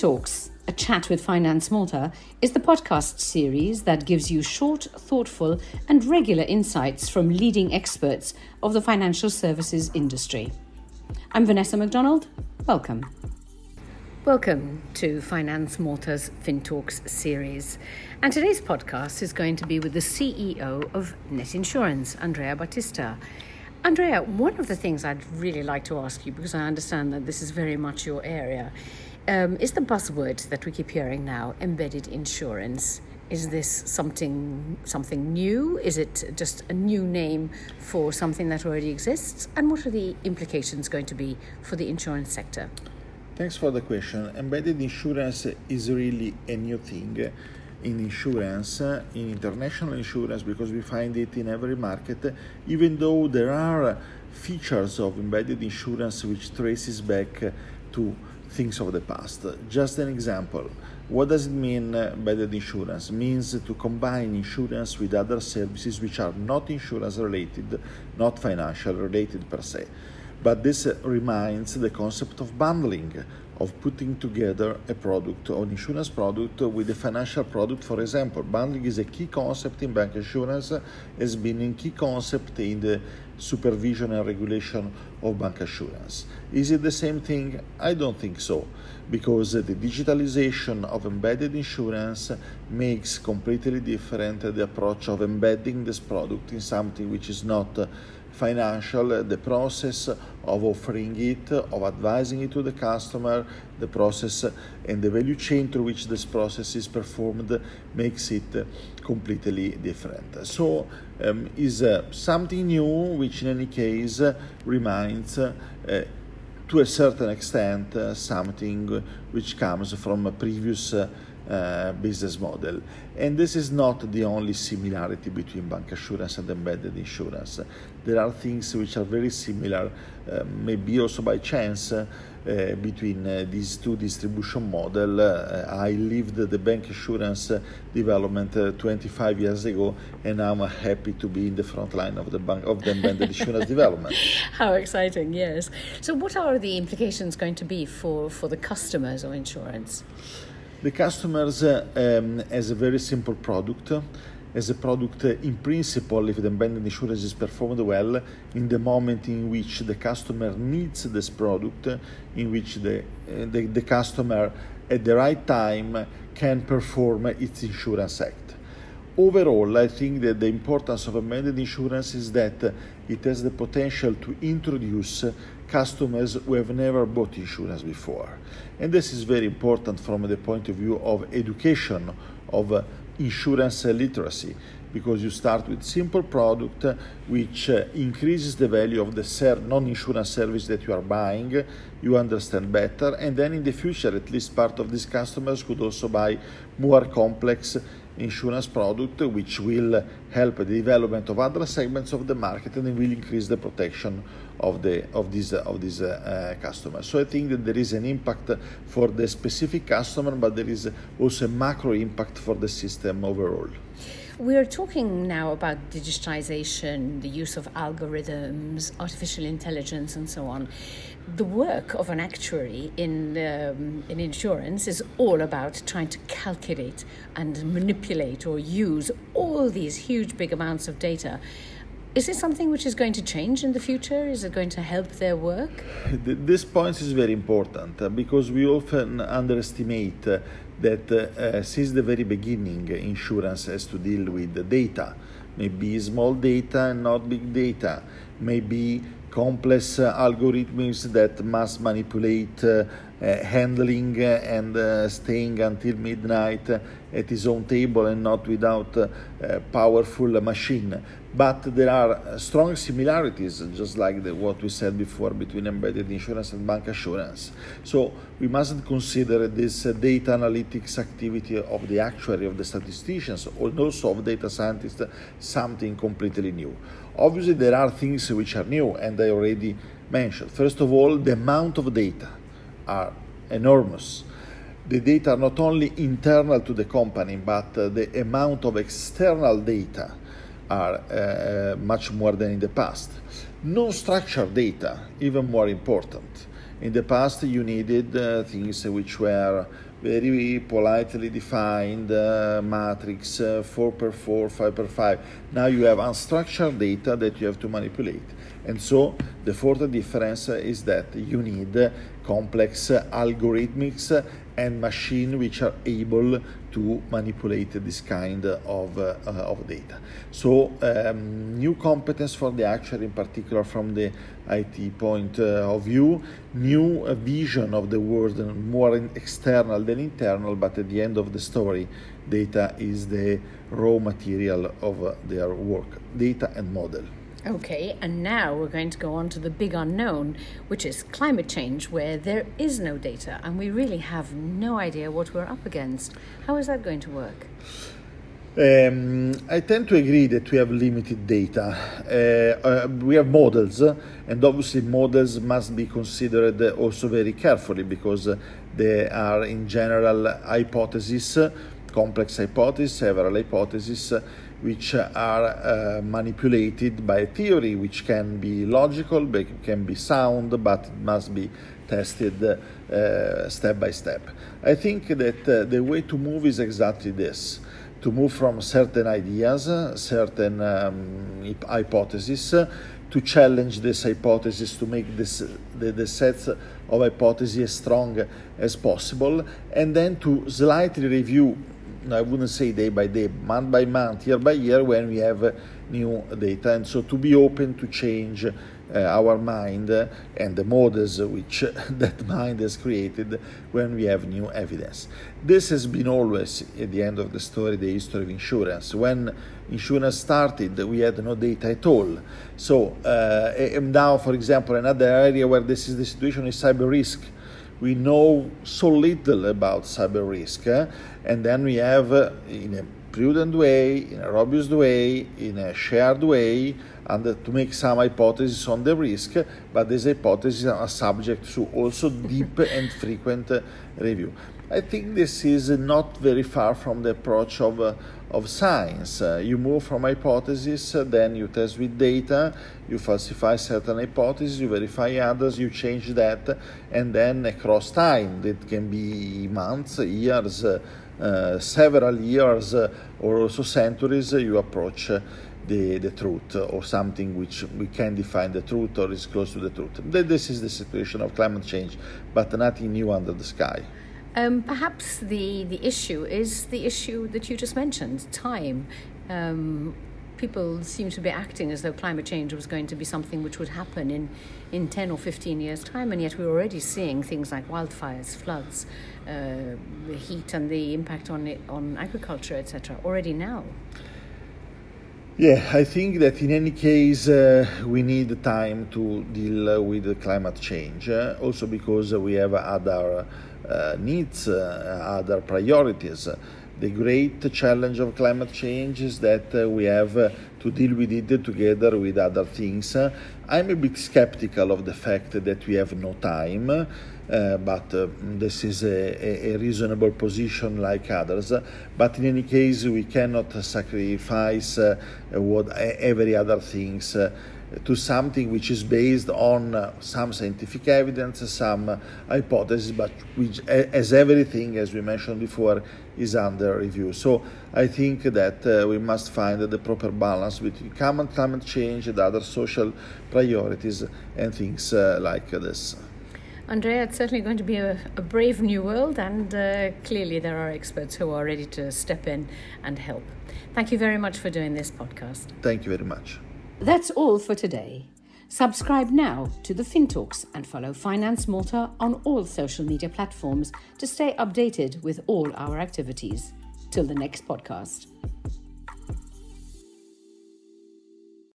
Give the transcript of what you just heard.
FinTalks, a chat with Finance Malta, is the podcast series that gives you short, thoughtful, and regular insights from leading experts of the financial services industry. I'm Vanessa McDonald. Welcome. Welcome to Finance Malta's FinTalks series. And today's podcast is going to be with the CEO of Net Insurance, Andrea Battista. Andrea, one of the things I'd really like to ask you, because I understand that this is very much your area, um, is the buzzword that we keep hearing now embedded insurance. Is this something something new? Is it just a new name for something that already exists? And what are the implications going to be for the insurance sector? Thanks for the question. Embedded insurance is really a new thing in insurance, in international insurance, because we find it in every market, even though there are features of embedded insurance which traces back to things of the past. Just an example. What does it mean uh, embedded insurance? It means to combine insurance with other services which are not insurance related, not financial related per se. But this uh, reminds the concept of bundling, of putting together a product, an insurance product with a financial product. For example, bundling is a key concept in bank insurance, has been a key concept in the supervision and regulation of bancassurance. Is it the same thing? I don't think so, because the digitalization of embedded insurance makes completely different the approach of embedding this product in something which is not financial, the process of offering it, of advising it to the customer, the process and the value chain through which this process is performed makes it completely different. So, um, is uh, something new, which in any case remains. Uh, to a certain extent, uh, something which comes from a previous uh, business model. And this is not the only similarity between bancassurance and embedded insurance. There are things which are very similar, uh, maybe also by chance, uh, between uh, these two distribution model. Uh, I lived the bank insurance development 25 years ago, and I'm happy to be in the front line of the bank of the embedded insurance development. How exciting! Yes. So, what are the implications going to be for for the customers of insurance? The customers uh, um, has a very simple product. As a product, in principle, if the embedded insurance is performed well, in the moment in which the customer needs this product, in which the, uh, the, the customer at the right time can perform its insurance act. Overall, I think that the importance of embedded insurance is that it has the potential to introduce customers who have never bought insurance before. And this is very important from the point of view of education, of uh, insurance literacy, because you start with simple product which uh, increases the value of the ser- non-insurance service that you are buying, you understand better, and then in the future, at least part of these customers could also buy more complex insurance product which will help the development of other segments of the market and will increase the protection of the of these of these uh, customers. So I think that there is an impact for the specific customer, but there is also a macro impact for the system overall. We are talking now about digitization, the use of algorithms, artificial intelligence, and so on. The work of an actuary in, um, in insurance is all about trying to calculate and manipulate or use all these huge, big amounts of data. Is this something which is going to change in the future? Is it going to help their work? This point is very important uh, because we often underestimate uh, that uh, since the very beginning, insurance has to deal with data. Maybe small data and not big data. Maybe complex uh, algorithms that must manipulate uh, uh, handling and uh, staying until midnight at his own table and not without a powerful machine. But there are strong similarities, just like the, what we said before, between embedded insurance and bancassurance. So we mustn't consider this data analytics activity of the actuary, of the statisticians, or also of data scientists, something completely new. Obviously, there are things which are new, and I already mentioned. First of all, the amount of data are enormous. The data are not only internal to the company, but uh, the amount of external data are uh, much more than in the past. Non structured data, even more important. In the past, you needed uh, things which were very politely defined uh, matrix uh, 4 per 4 5 per 5 now you have unstructured data that you have to manipulate and so the fourth difference is that you need complex algorithmics and machine which are able to manipulate this kind of, uh, of data. So um, new competence for the actuary in particular from the IT point uh, of view, new uh, vision of the world more external than internal, but at the end of the story, data is the raw material of uh, their work, data and model. Okay, and now we're going to go on to the big unknown, which is climate change, where there is no data and we really have no idea what we're up against. How is that going to work? Um, I tend to agree that we have limited data. Uh, uh, we have models, and obviously, models must be considered also very carefully because they are, in general, hypotheses, complex hypotheses, several hypotheses which are uh, manipulated by theory, which can be logical, can be sound, but it must be tested uh, step by step. I think that uh, the way to move is exactly this to move from certain ideas, certain um, hypotheses, to challenge this hypothesis, to make this, the, the sets of hypotheses as strong as possible, and then to slightly review I wouldn't say day by day, month by month, year by year when we have uh, new data. And so to be open to change uh, our mind uh, and the models which that mind has created when we have new evidence. This has been always, at the end of the story, the history of insurance. When insurance started, we had no data at all. So, uh, now, for example, another area where this is the situation is cyber risk we know so little about cyber risk, eh? and then we have, uh, in a prudent way, in a robust way, in a shared way, and to make some hypotheses on the risk, but these hypotheses are subject to also deep and frequent uh, review. I think this is not very far from the approach of, uh, of science. Uh, you move from hypothesis, uh, then you test with data, you falsify certain hypotheses, you verify others, you change that, and then across time, it can be months, years, uh, uh, several years, uh, or also centuries, you approach. the, the truth or something which we can define the truth or is close to the truth. This is the situation of climate change, but nothing new under the sky. Um, perhaps the, the issue is the issue that you just mentioned time. Um, people seem to be acting as though climate change was going to be something which would happen in, in 10 or 15 years' time, and yet we're already seeing things like wildfires, floods, uh, the heat and the impact on, it, on agriculture, etc., already now. Yeah, I think that in any case uh, we need time to deal with the climate change, uh, also because we have other uh, needs, uh, other priorities. The great challenge of climate change is that uh, we have to deal with it together with other things. I'm a bit skeptical of the fact that we have no time. Uh, but uh, this is a, a, reasonable position like others. But in any case, we cannot sacrifice uh, what every other things to something which is based on uh, some scientific evidence, some uh, hypotheses, but which, as everything, as we mentioned before, is under review. So I think that uh, we must find the proper balance between common climate change and other social priorities and things uh, like this. Andrea, it's certainly going to be a, a brave new world, and uh, clearly there are experts who are ready to step in and help. Thank you very much for doing this podcast. Thank you very much. That's all for today. Subscribe now to the FinTalks and follow Finance Malta on all social media platforms to stay updated with all our activities. Till the next podcast.